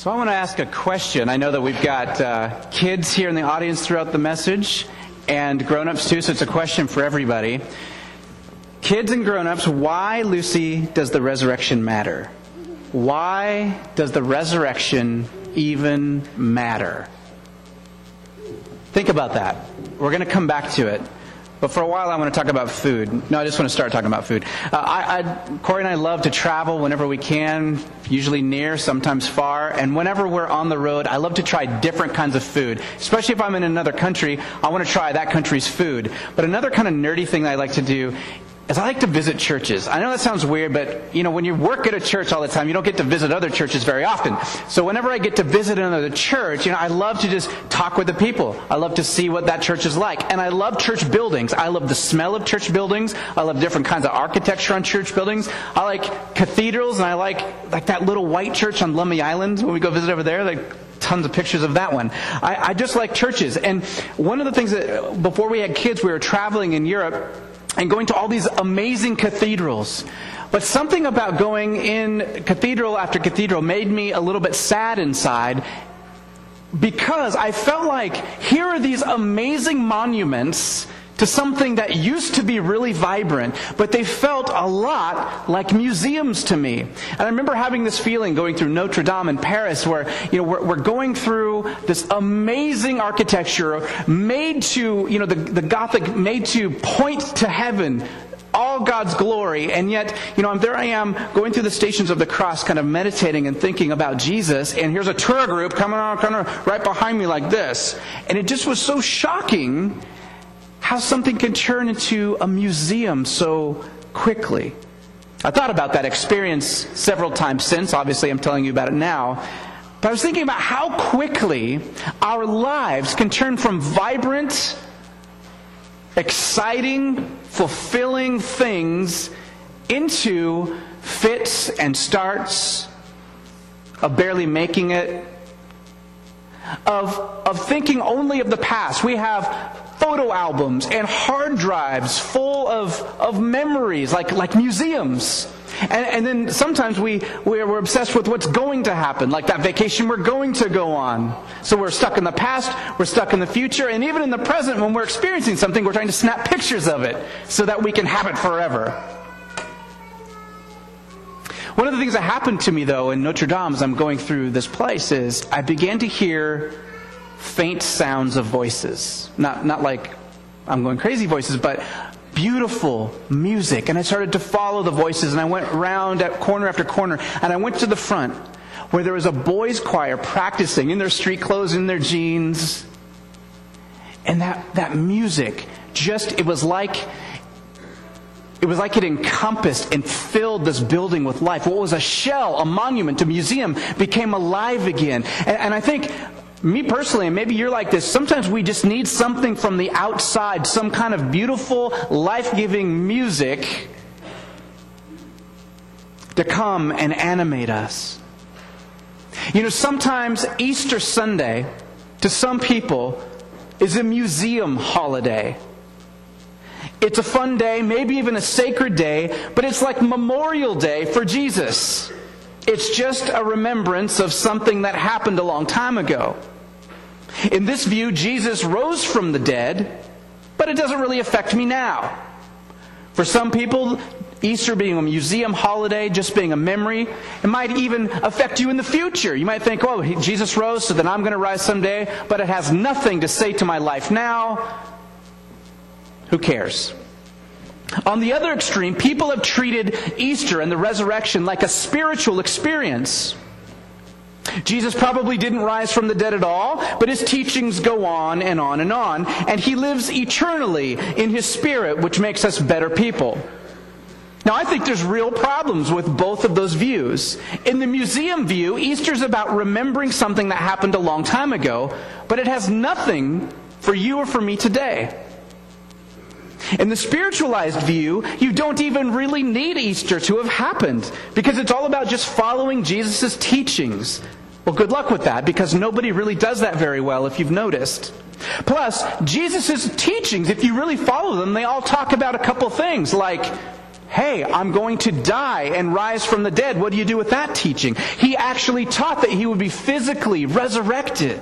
So I want to ask a question. I know that we've got uh, kids here in the audience throughout the message and grown-ups too, so it's a question for everybody. Kids and grown-ups, why, Lucy, does the resurrection matter? Why does the resurrection even matter? Think about that. We're going to come back to it. But for a while, I want to talk about food. No, I just want to start talking about food. Uh, I, I, Corey and I love to travel whenever we can, usually near, sometimes far. And whenever we're on the road, I love to try different kinds of food. Especially if I'm in another country, I want to try that country's food. But another kind of nerdy thing I like to do is I like to visit churches. I know that sounds weird, but you know, when you work at a church all the time, you don't get to visit other churches very often. So whenever I get to visit another church, you know, I love to just talk with the people. I love to see what that church is like. And I love church buildings. I love the smell of church buildings. I love different kinds of architecture on church buildings. I like cathedrals and I like like that little white church on Lummi Island when we go visit over there. Like tons of pictures of that one. I, I just like churches. And one of the things that before we had kids, we were traveling in Europe and going to all these amazing cathedrals. But something about going in cathedral after cathedral made me a little bit sad inside because I felt like here are these amazing monuments to something that used to be really vibrant, but they felt a lot like museums to me. And I remember having this feeling going through Notre Dame in Paris where, you know, we're, we're going through this amazing architecture made to, you know, the, the Gothic made to point to heaven, all God's glory, and yet, you know, I'm there I am going through the stations of the cross, kind of meditating and thinking about Jesus, and here's a tour group coming on, kind of right behind me like this. And it just was so shocking how something can turn into a museum so quickly. I thought about that experience several times since. Obviously, I'm telling you about it now. But I was thinking about how quickly our lives can turn from vibrant, exciting, fulfilling things into fits and starts of barely making it, of, of thinking only of the past. We have photo albums and hard drives full of, of memories, like, like museums. And, and then sometimes we, we're, we're obsessed with what's going to happen, like that vacation we're going to go on. So we're stuck in the past, we're stuck in the future, and even in the present, when we're experiencing something, we're trying to snap pictures of it so that we can have it forever. One of the things that happened to me, though, in Notre Dame as I'm going through this place is I began to hear faint sounds of voices. Not, not like I'm going crazy voices, but beautiful music. And I started to follow the voices, and I went around at corner after corner, and I went to the front where there was a boys' choir practicing in their street clothes, in their jeans. And that, that music just, it was like, it was like it encompassed and filled this building with life. What was a shell, a monument, a museum became alive again. And, and I think me personally, and maybe you're like this, sometimes we just need something from the outside, some kind of beautiful, life giving music to come and animate us. You know, sometimes Easter Sunday, to some people, is a museum holiday. It's a fun day, maybe even a sacred day, but it's like Memorial Day for Jesus. It's just a remembrance of something that happened a long time ago. In this view, Jesus rose from the dead, but it doesn't really affect me now. For some people, Easter being a museum holiday, just being a memory, it might even affect you in the future. You might think, oh, Jesus rose, so then I'm going to rise someday, but it has nothing to say to my life now. Who cares? On the other extreme, people have treated Easter and the resurrection like a spiritual experience. Jesus probably didn't rise from the dead at all, but his teachings go on and on and on, and he lives eternally in his spirit, which makes us better people. Now, I think there's real problems with both of those views. In the museum view, Easter's about remembering something that happened a long time ago, but it has nothing for you or for me today. In the spiritualized view, you don't even really need Easter to have happened because it's all about just following Jesus' teachings. Well, good luck with that because nobody really does that very well if you've noticed. Plus, Jesus' teachings, if you really follow them, they all talk about a couple things like Hey, I'm going to die and rise from the dead. What do you do with that teaching? He actually taught that he would be physically resurrected.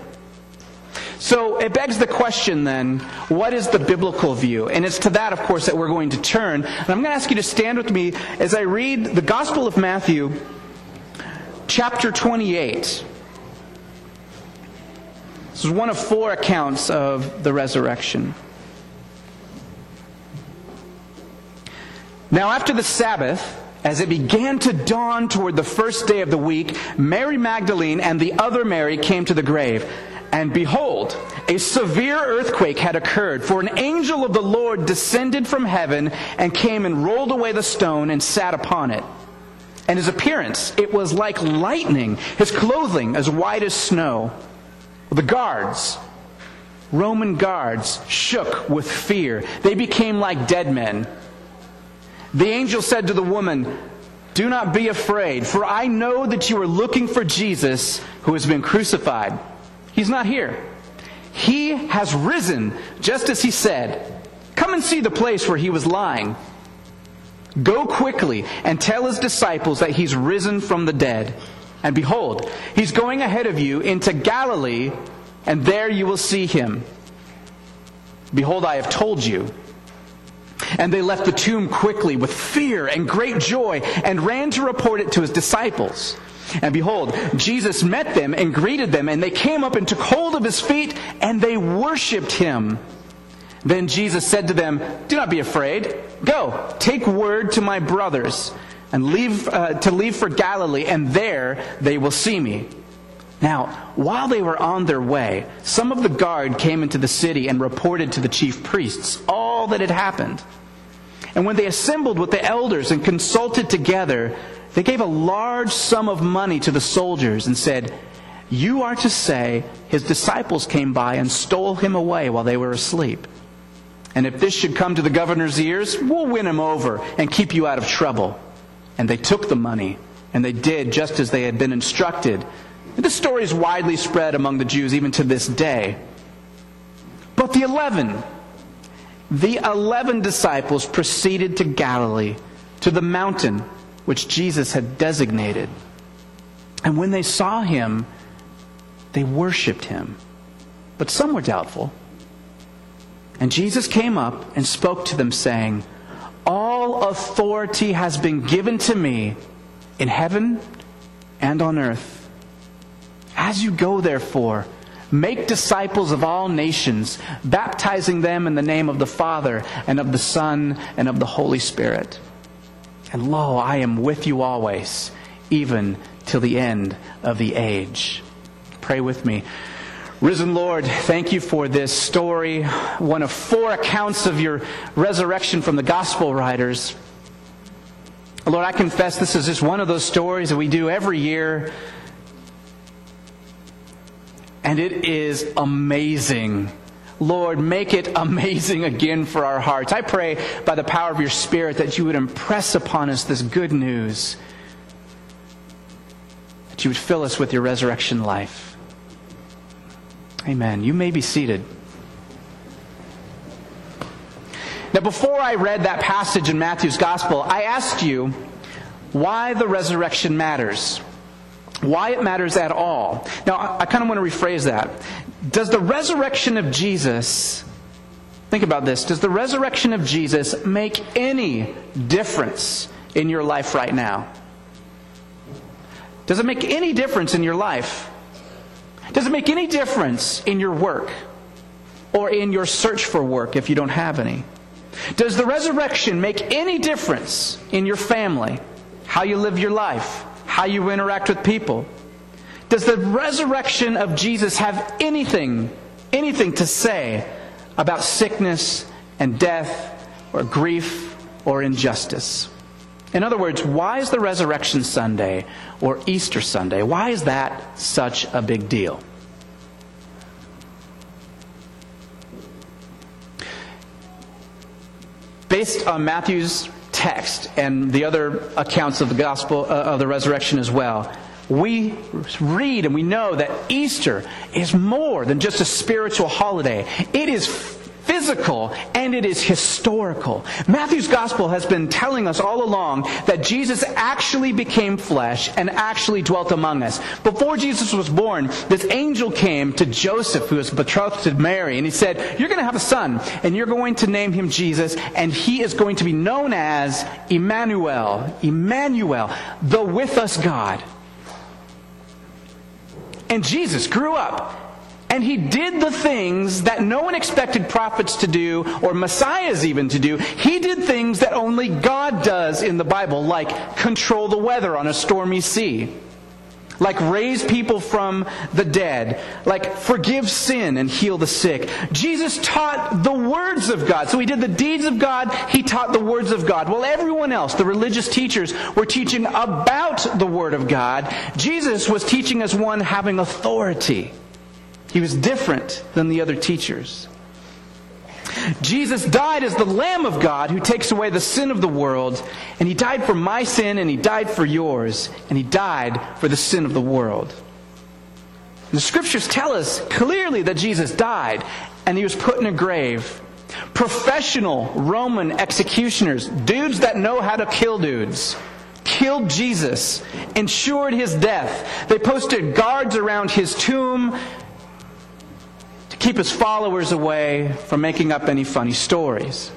So it begs the question then, what is the biblical view? And it's to that, of course, that we're going to turn. And I'm going to ask you to stand with me as I read the Gospel of Matthew, chapter 28. This is one of four accounts of the resurrection. Now, after the Sabbath, as it began to dawn toward the first day of the week, Mary Magdalene and the other Mary came to the grave. And behold, a severe earthquake had occurred, for an angel of the Lord descended from heaven and came and rolled away the stone and sat upon it. And his appearance, it was like lightning, his clothing as white as snow. The guards, Roman guards, shook with fear. They became like dead men. The angel said to the woman, Do not be afraid, for I know that you are looking for Jesus who has been crucified. He's not here. He has risen, just as he said. Come and see the place where he was lying. Go quickly and tell his disciples that he's risen from the dead. And behold, he's going ahead of you into Galilee, and there you will see him. Behold, I have told you. And they left the tomb quickly with fear and great joy and ran to report it to his disciples. And behold, Jesus met them and greeted them, and they came up and took hold of his feet, and they worshiped him. Then Jesus said to them, Do not be afraid. Go, take word to my brothers, and leave uh, to leave for Galilee, and there they will see me. Now, while they were on their way, some of the guard came into the city and reported to the chief priests all that had happened. And when they assembled with the elders and consulted together, they gave a large sum of money to the soldiers and said, You are to say, his disciples came by and stole him away while they were asleep. And if this should come to the governor's ears, we'll win him over and keep you out of trouble. And they took the money, and they did just as they had been instructed. This story is widely spread among the Jews even to this day. But the eleven, the eleven disciples proceeded to Galilee, to the mountain which Jesus had designated. And when they saw him, they worshiped him. But some were doubtful. And Jesus came up and spoke to them, saying, All authority has been given to me in heaven and on earth. As you go, therefore, make disciples of all nations, baptizing them in the name of the Father and of the Son and of the Holy Spirit. And lo, I am with you always, even till the end of the age. Pray with me. Risen Lord, thank you for this story, one of four accounts of your resurrection from the gospel writers. Lord, I confess this is just one of those stories that we do every year and it is amazing. Lord, make it amazing again for our hearts. I pray by the power of your Spirit that you would impress upon us this good news, that you would fill us with your resurrection life. Amen. You may be seated. Now, before I read that passage in Matthew's Gospel, I asked you why the resurrection matters why it matters at all. Now, I kind of want to rephrase that. Does the resurrection of Jesus, think about this, does the resurrection of Jesus make any difference in your life right now? Does it make any difference in your life? Does it make any difference in your work or in your search for work if you don't have any? Does the resurrection make any difference in your family, how you live your life? how you interact with people. Does the resurrection of Jesus have anything, anything to say about sickness and death or grief or injustice? In other words, why is the Resurrection Sunday or Easter Sunday, why is that such a big deal? Based on Matthew's text and the other accounts of the gospel uh, of the resurrection as well, we read and we know that Easter is more than just a spiritual holiday. It is physical and it is historical. Matthew's gospel has been telling us all along that Jesus actually became flesh and actually dwelt among us. Before Jesus was born, this angel came to Joseph, who was betrothed to Mary, and he said, You're going to have a son, and you're going to name him Jesus, and he is going to be known as Emmanuel. Emmanuel, the with us God. And Jesus grew up and he did the things that no one expected prophets to do or messiahs even to do. He did things that only God does in the Bible, like control the weather on a stormy sea, like raise people from the dead, like forgive sin and heal the sick. Jesus taught the words of God. So he did the deeds of God, he taught the words of God. While everyone else, the religious teachers, were teaching about the word of God, Jesus was teaching as one having authority. He was different than the other teachers. Jesus died as the Lamb of God who takes away the sin of the world, and He died for my sin, and He died for yours, and He died for the sin of the world. The scriptures tell us clearly that Jesus died, and He was put in a grave. Professional Roman executioners, dudes that know how to kill dudes, killed Jesus, ensured his death. They posted guards around his tomb keep his followers away from making up any funny stories.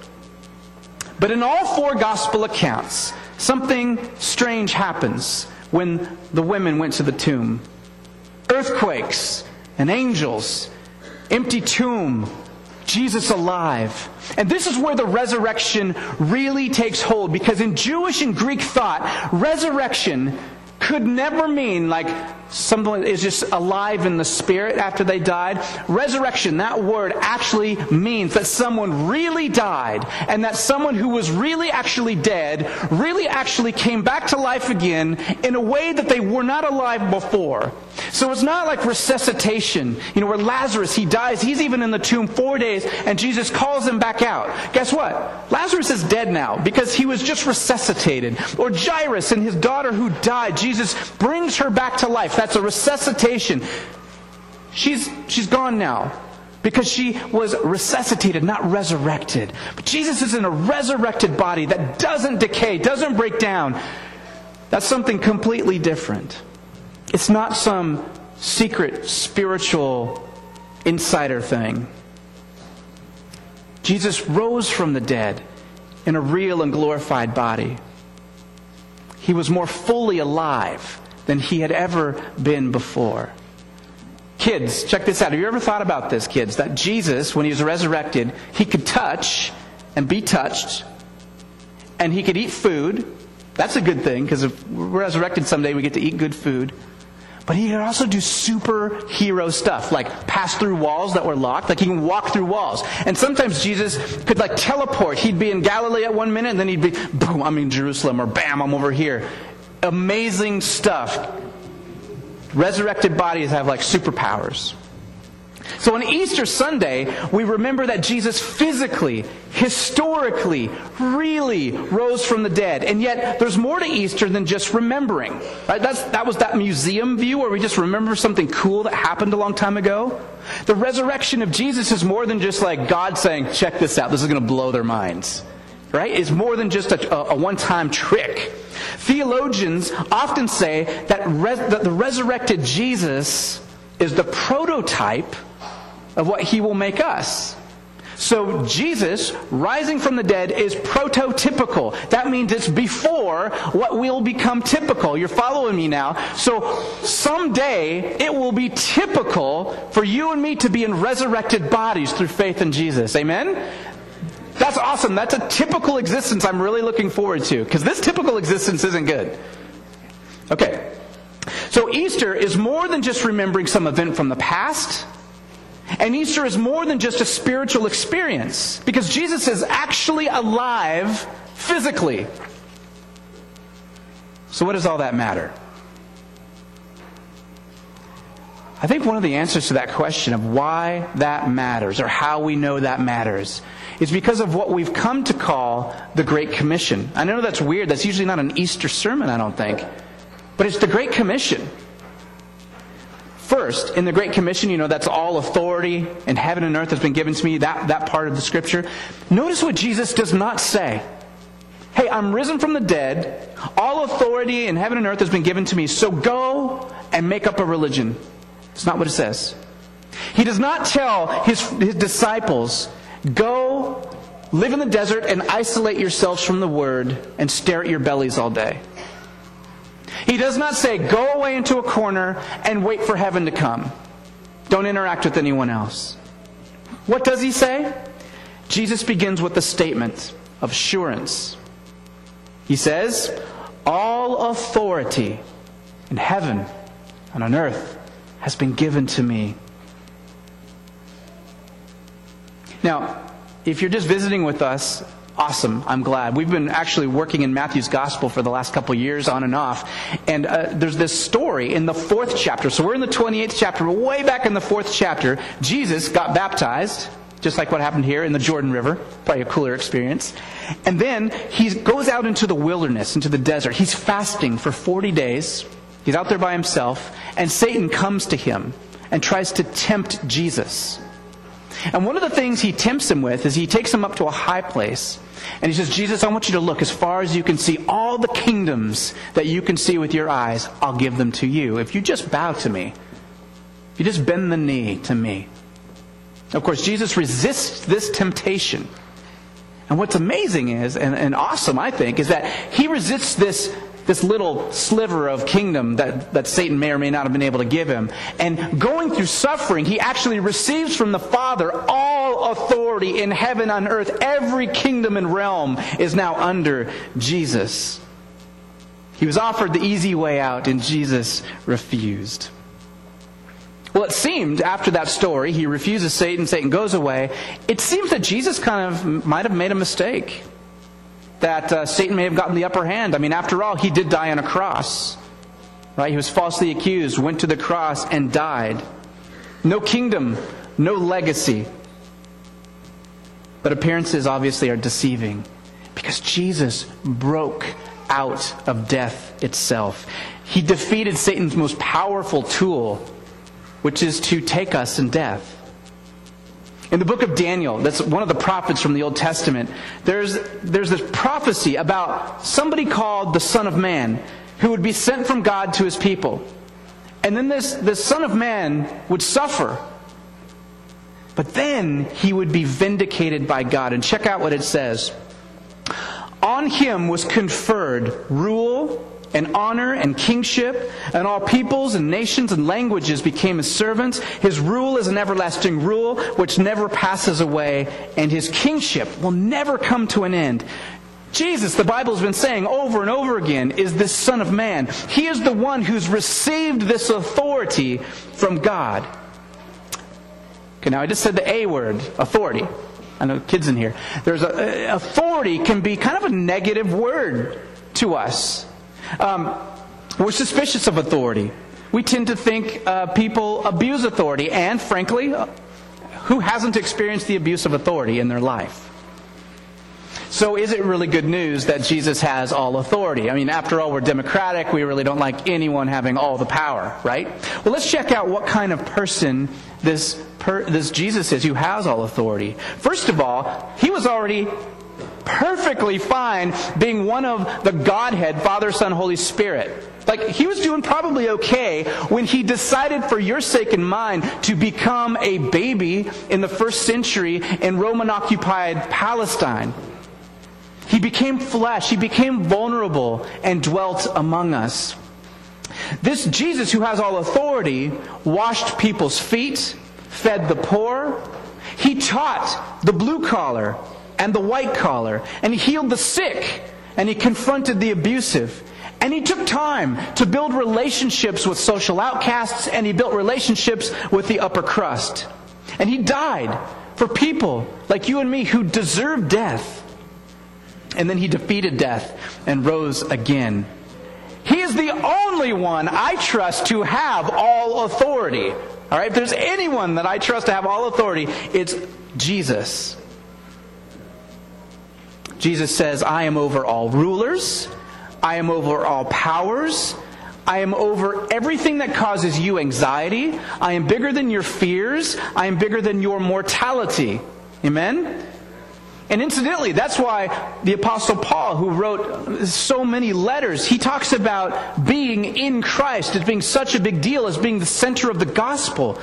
But in all four gospel accounts, something strange happens when the women went to the tomb earthquakes and angels, empty tomb, Jesus alive. And this is where the resurrection really takes hold because in Jewish and Greek thought, resurrection could never mean like someone is just alive in the spirit after they died. Resurrection, that word actually means that someone really died and that someone who was really actually dead really actually came back to life again in a way that they were not alive before. So it's not like resuscitation, you know, where Lazarus, he dies, he's even in the tomb four days and Jesus calls him back out. Guess what? Lazarus is dead now because he was just resuscitated. Or Jairus and his daughter who died, Jesus brings her back to life. That's a resuscitation. She's, she's gone now because she was resuscitated, not resurrected. But Jesus is in a resurrected body that doesn't decay, doesn't break down. That's something completely different. It's not some secret spiritual insider thing. Jesus rose from the dead in a real and glorified body. He was more fully alive than he had ever been before. Kids, check this out. Have you ever thought about this, kids? That Jesus, when he was resurrected, he could touch and be touched, and he could eat food. That's a good thing, because if we're resurrected someday, we get to eat good food. But he could also do superhero stuff, like pass through walls that were locked, like he can walk through walls. And sometimes Jesus could like teleport. He'd be in Galilee at one minute, and then he'd be, boom, I'm in Jerusalem, or bam, I'm over here amazing stuff. Resurrected bodies have like superpowers. So on Easter Sunday, we remember that Jesus physically, historically, really rose from the dead. And yet, there's more to Easter than just remembering. Right? That's, that was that museum view where we just remember something cool that happened a long time ago. The resurrection of Jesus is more than just like God saying, check this out, this is going to blow their minds. Right? It's more than just a, a one-time trick. Theologians often say that, res- that the resurrected Jesus is the prototype of what he will make us. So Jesus, rising from the dead, is prototypical. That means it's before what will become typical. You're following me now. So someday it will be typical for you and me to be in resurrected bodies through faith in Jesus. Amen? That's awesome. That's a typical existence I'm really looking forward to because this typical existence isn't good. Okay. So Easter is more than just remembering some event from the past. And Easter is more than just a spiritual experience because Jesus is actually alive physically. So, what does all that matter? I think one of the answers to that question of why that matters or how we know that matters is because of what we've come to call the Great Commission. I know that's weird. That's usually not an Easter sermon, I don't think. But it's the Great Commission. First, in the Great Commission, you know, that's all authority in heaven and earth has been given to me, that, that part of the scripture. Notice what Jesus does not say. Hey, I'm risen from the dead. All authority in heaven and earth has been given to me, so go and make up a religion. It's not what it says. He does not tell his, his disciples, go live in the desert and isolate yourselves from the word and stare at your bellies all day. He does not say, go away into a corner and wait for heaven to come. Don't interact with anyone else. What does he say? Jesus begins with a statement of assurance. He says, All authority in heaven and on earth has been given to me. Now, if you're just visiting with us, awesome. I'm glad. We've been actually working in Matthew's gospel for the last couple years, on and off. And uh, there's this story in the fourth chapter. So we're in the 28th chapter, but way back in the fourth chapter, Jesus got baptized, just like what happened here in the Jordan River. Probably a cooler experience. And then he goes out into the wilderness, into the desert. He's fasting for 40 days. He's out there by himself, and Satan comes to him and tries to tempt Jesus. And one of the things he tempts him with is he takes him up to a high place and he says, Jesus, I want you to look as far as you can see. All the kingdoms that you can see with your eyes, I'll give them to you. If you just bow to me, if you just bend the knee to me. Of course, Jesus resists this temptation. And what's amazing is, and, and awesome, I think, is that he resists this this little sliver of kingdom that, that Satan may or may not have been able to give him. And going through suffering, he actually receives from the Father all authority in heaven and earth. Every kingdom and realm is now under Jesus. He was offered the easy way out, and Jesus refused. Well, it seemed after that story, he refuses Satan, Satan goes away. It seems that Jesus kind of might have made a mistake that uh, Satan may have gotten the upper hand. I mean, after all, he did die on a cross. Right? He was falsely accused, went to the cross, and died. No kingdom, no legacy. But appearances obviously are deceiving because Jesus broke out of death itself. He defeated Satan's most powerful tool, which is to take us in death. In the book of Daniel, that's one of the prophets from the Old Testament, there's, there's this prophecy about somebody called the Son of Man who would be sent from God to his people. And then this, this Son of Man would suffer. But then he would be vindicated by God. And check out what it says. On him was conferred rule and honor and kingship, and all peoples and nations and languages became his servants. His rule is an everlasting rule which never passes away, and his kingship will never come to an end. Jesus, the Bible has been saying over and over again, is this Son of Man. He is the one who's received this authority from God. Okay, now I just said the A word, authority. I know kids in here. There's a, authority can be kind of a negative word to us. Um, we're suspicious of authority. We tend to think uh, people abuse authority, and frankly, uh, who hasn't experienced the abuse of authority in their life? So, is it really good news that Jesus has all authority? I mean, after all, we're democratic. We really don't like anyone having all the power, right? Well, let's check out what kind of person this, per, this Jesus is who has all authority. First of all, he was already perfectly fine being one of the Godhead, Father, Son, Holy Spirit. Like, he was doing probably okay when he decided for your sake and mine to become a baby in the first century in Roman occupied Palestine. He became flesh, he became vulnerable and dwelt among us. This Jesus, who has all authority, washed people's feet, fed the poor, he taught the blue collar and the white collar, and he healed the sick, and he confronted the abusive. And he took time to build relationships with social outcasts, and he built relationships with the upper crust. And he died for people like you and me who deserve death. And then he defeated death and rose again. He is the only one I trust to have all authority. All right, if there's anyone that I trust to have all authority, it's Jesus. Jesus says, I am over all rulers, I am over all powers, I am over everything that causes you anxiety. I am bigger than your fears. I am bigger than your mortality. Amen? And incidentally, that's why the Apostle Paul, who wrote so many letters, he talks about being in Christ as being such a big deal, as being the center of the gospel.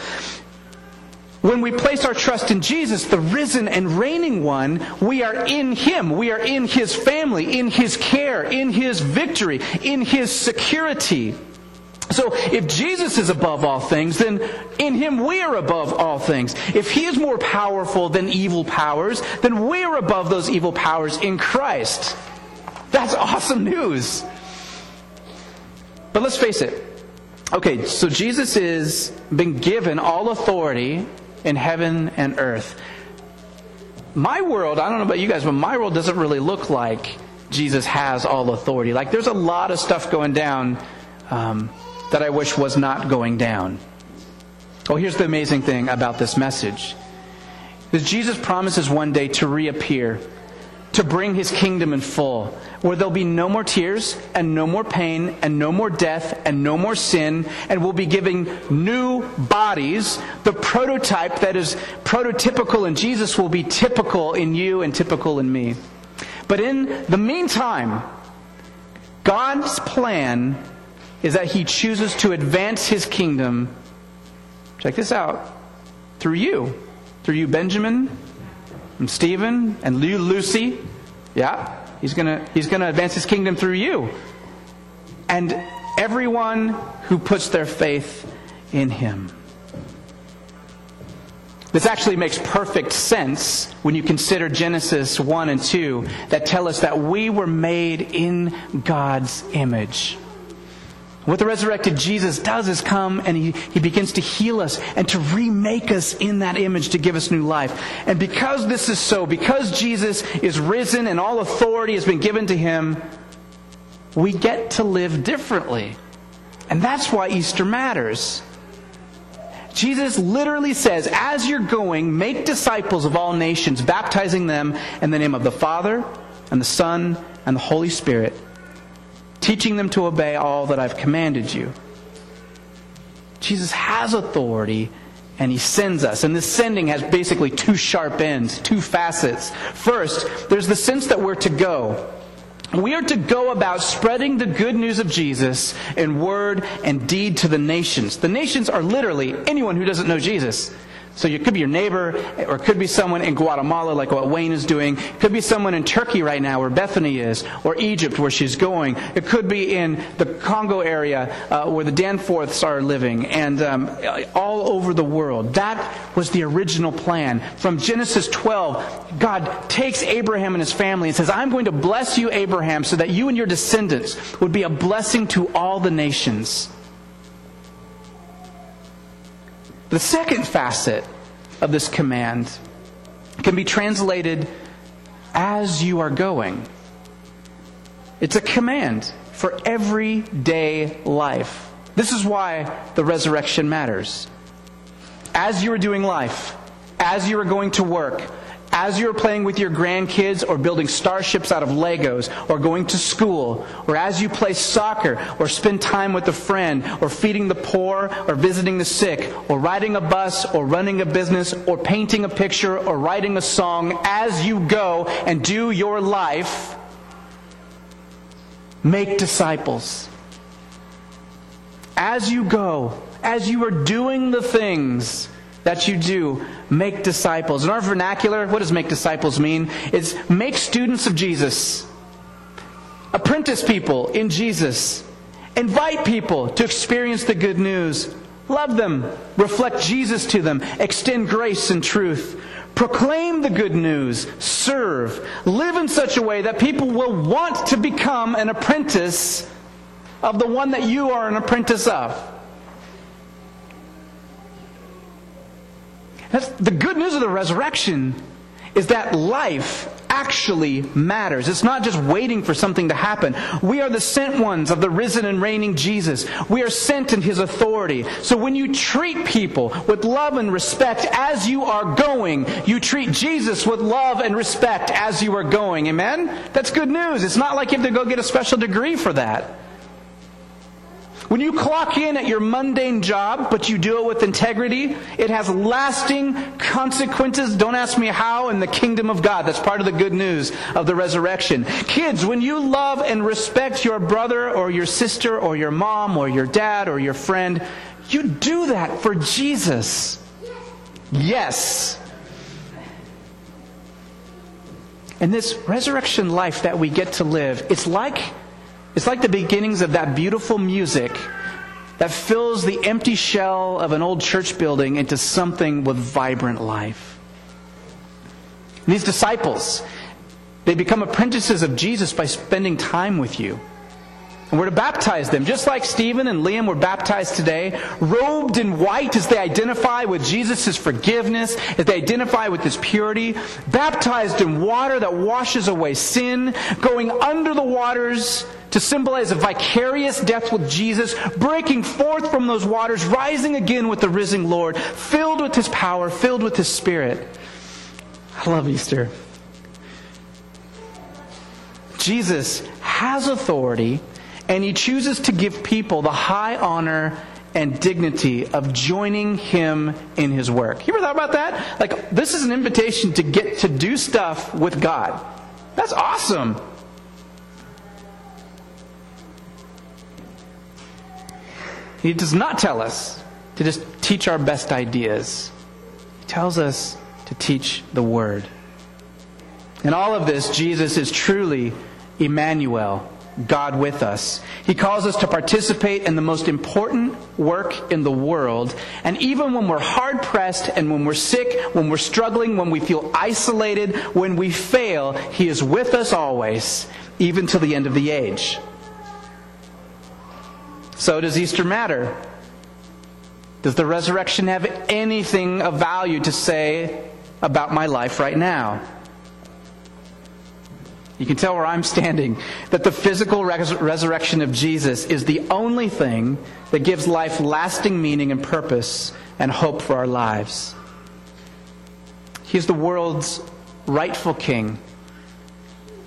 When we place our trust in Jesus, the risen and reigning one, we are in Him. We are in His family, in His care, in His victory, in His security. So if Jesus is above all things, then in him we are above all things. If he is more powerful than evil powers, then we are above those evil powers in Christ. That's awesome news. But let's face it. Okay, so Jesus is been given all authority in heaven and earth. My world, I don't know about you guys, but my world doesn't really look like Jesus has all authority. Like there's a lot of stuff going down um, that I wish was not going down. Oh, here's the amazing thing about this message. Is Jesus promises one day to reappear, to bring his kingdom in full, where there'll be no more tears and no more pain and no more death and no more sin, and we'll be giving new bodies. The prototype that is prototypical in Jesus will be typical in you and typical in me. But in the meantime, God's plan is that he chooses to advance his kingdom. Check this out through you, through you, Benjamin, and Stephen, and Lucy. Yeah, he's gonna he's gonna advance his kingdom through you, and everyone who puts their faith in him. This actually makes perfect sense when you consider Genesis 1 and 2 that tell us that we were made in God's image. What the resurrected Jesus does is come and he, he begins to heal us and to remake us in that image to give us new life. And because this is so, because Jesus is risen and all authority has been given to him, we get to live differently. And that's why Easter matters. Jesus literally says, as you're going, make disciples of all nations, baptizing them in the name of the Father and the Son and the Holy Spirit teaching them to obey all that I've commanded you. Jesus has authority and he sends us. And this sending has basically two sharp ends, two facets. First, there's the sense that we're to go. We are to go about spreading the good news of Jesus in word and deed to the nations. The nations are literally anyone who doesn't know Jesus. So it could be your neighbor, or it could be someone in Guatemala, like what Wayne is doing. It could be someone in Turkey right now, where Bethany is, or Egypt, where she's going. It could be in the Congo area, uh, where the Danforths are living, and um, all over the world. That was the original plan. From Genesis 12, God takes Abraham and his family and says, I'm going to bless you, Abraham, so that you and your descendants would be a blessing to all the nations. The second facet of this command can be translated as you are going. It's a command for everyday life. This is why the resurrection matters. As you are doing life, as you are going to work, as you're playing with your grandkids or building starships out of Legos or going to school or as you play soccer or spend time with a friend or feeding the poor or visiting the sick or riding a bus or running a business or painting a picture or writing a song as you go and do your life, make disciples. As you go, as you are doing the things that you do, make disciples. In our vernacular, what does make disciples mean? It's make students of Jesus, apprentice people in Jesus, invite people to experience the good news, love them, reflect Jesus to them, extend grace and truth. Proclaim the good news, serve, live in such a way that people will want to become an apprentice of the one that you are an apprentice of. That's, the good news of the resurrection is that life actually matters. It's not just waiting for something to happen. We are the sent ones of the risen and reigning Jesus. We are sent in His authority. So when you treat people with love and respect as you are going, you treat Jesus with love and respect as you are going. Amen? That's good news. It's not like you have to go get a special degree for that. When you clock in at your mundane job, but you do it with integrity, it has lasting consequences. Don't ask me how in the kingdom of God. That's part of the good news of the resurrection. Kids, when you love and respect your brother or your sister or your mom or your dad or your friend, you do that for Jesus. Yes. And this resurrection life that we get to live, it's like, it's like the beginnings of that beautiful music that fills the empty shell of an old church building into something with vibrant life. And these disciples, they become apprentices of Jesus by spending time with you. And we're to baptize them, just like Stephen and Liam were baptized today, robed in white as they identify with Jesus' forgiveness, as they identify with his purity, baptized in water that washes away sin, going under the waters to symbolize a vicarious death with Jesus, breaking forth from those waters, rising again with the risen Lord, filled with his power, filled with his spirit. I love Easter. Jesus has authority and he chooses to give people the high honor and dignity of joining him in his work. You ever thought about that? Like, this is an invitation to get to do stuff with God. That's awesome. He does not tell us to just teach our best ideas. He tells us to teach the Word. In all of this, Jesus is truly Emmanuel, God with us. He calls us to participate in the most important work in the world. And even when we're hard pressed and when we're sick, when we're struggling, when we feel isolated, when we fail, He is with us always, even till the end of the age. So does Easter matter? Does the resurrection have anything of value to say about my life right now? You can tell where I'm standing. That the physical res- resurrection of Jesus is the only thing that gives life lasting meaning and purpose and hope for our lives. He is the world's rightful king.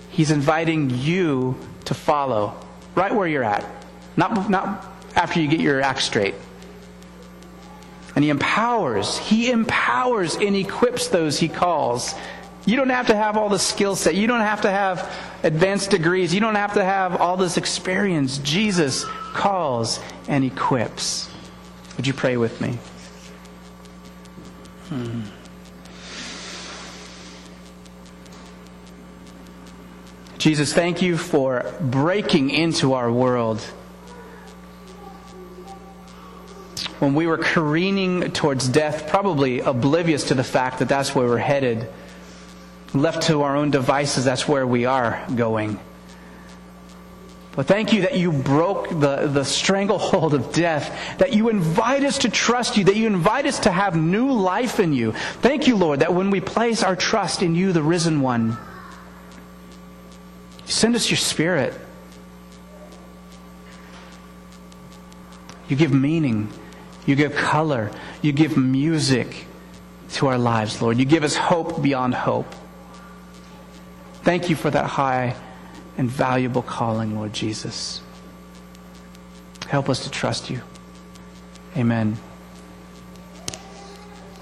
He's inviting you to follow right where you're at, not, not after you get your act straight. And he empowers, he empowers and equips those he calls you don't have to have all the skill set. You don't have to have advanced degrees. You don't have to have all this experience. Jesus calls and equips. Would you pray with me? Hmm. Jesus, thank you for breaking into our world. When we were careening towards death, probably oblivious to the fact that that's where we're headed. Left to our own devices, that's where we are going. But thank you that you broke the, the stranglehold of death, that you invite us to trust you, that you invite us to have new life in you. Thank you, Lord, that when we place our trust in you, the risen one, you send us your spirit. You give meaning, you give color, you give music to our lives, Lord. You give us hope beyond hope. Thank you for that high and valuable calling, Lord Jesus. Help us to trust you. Amen.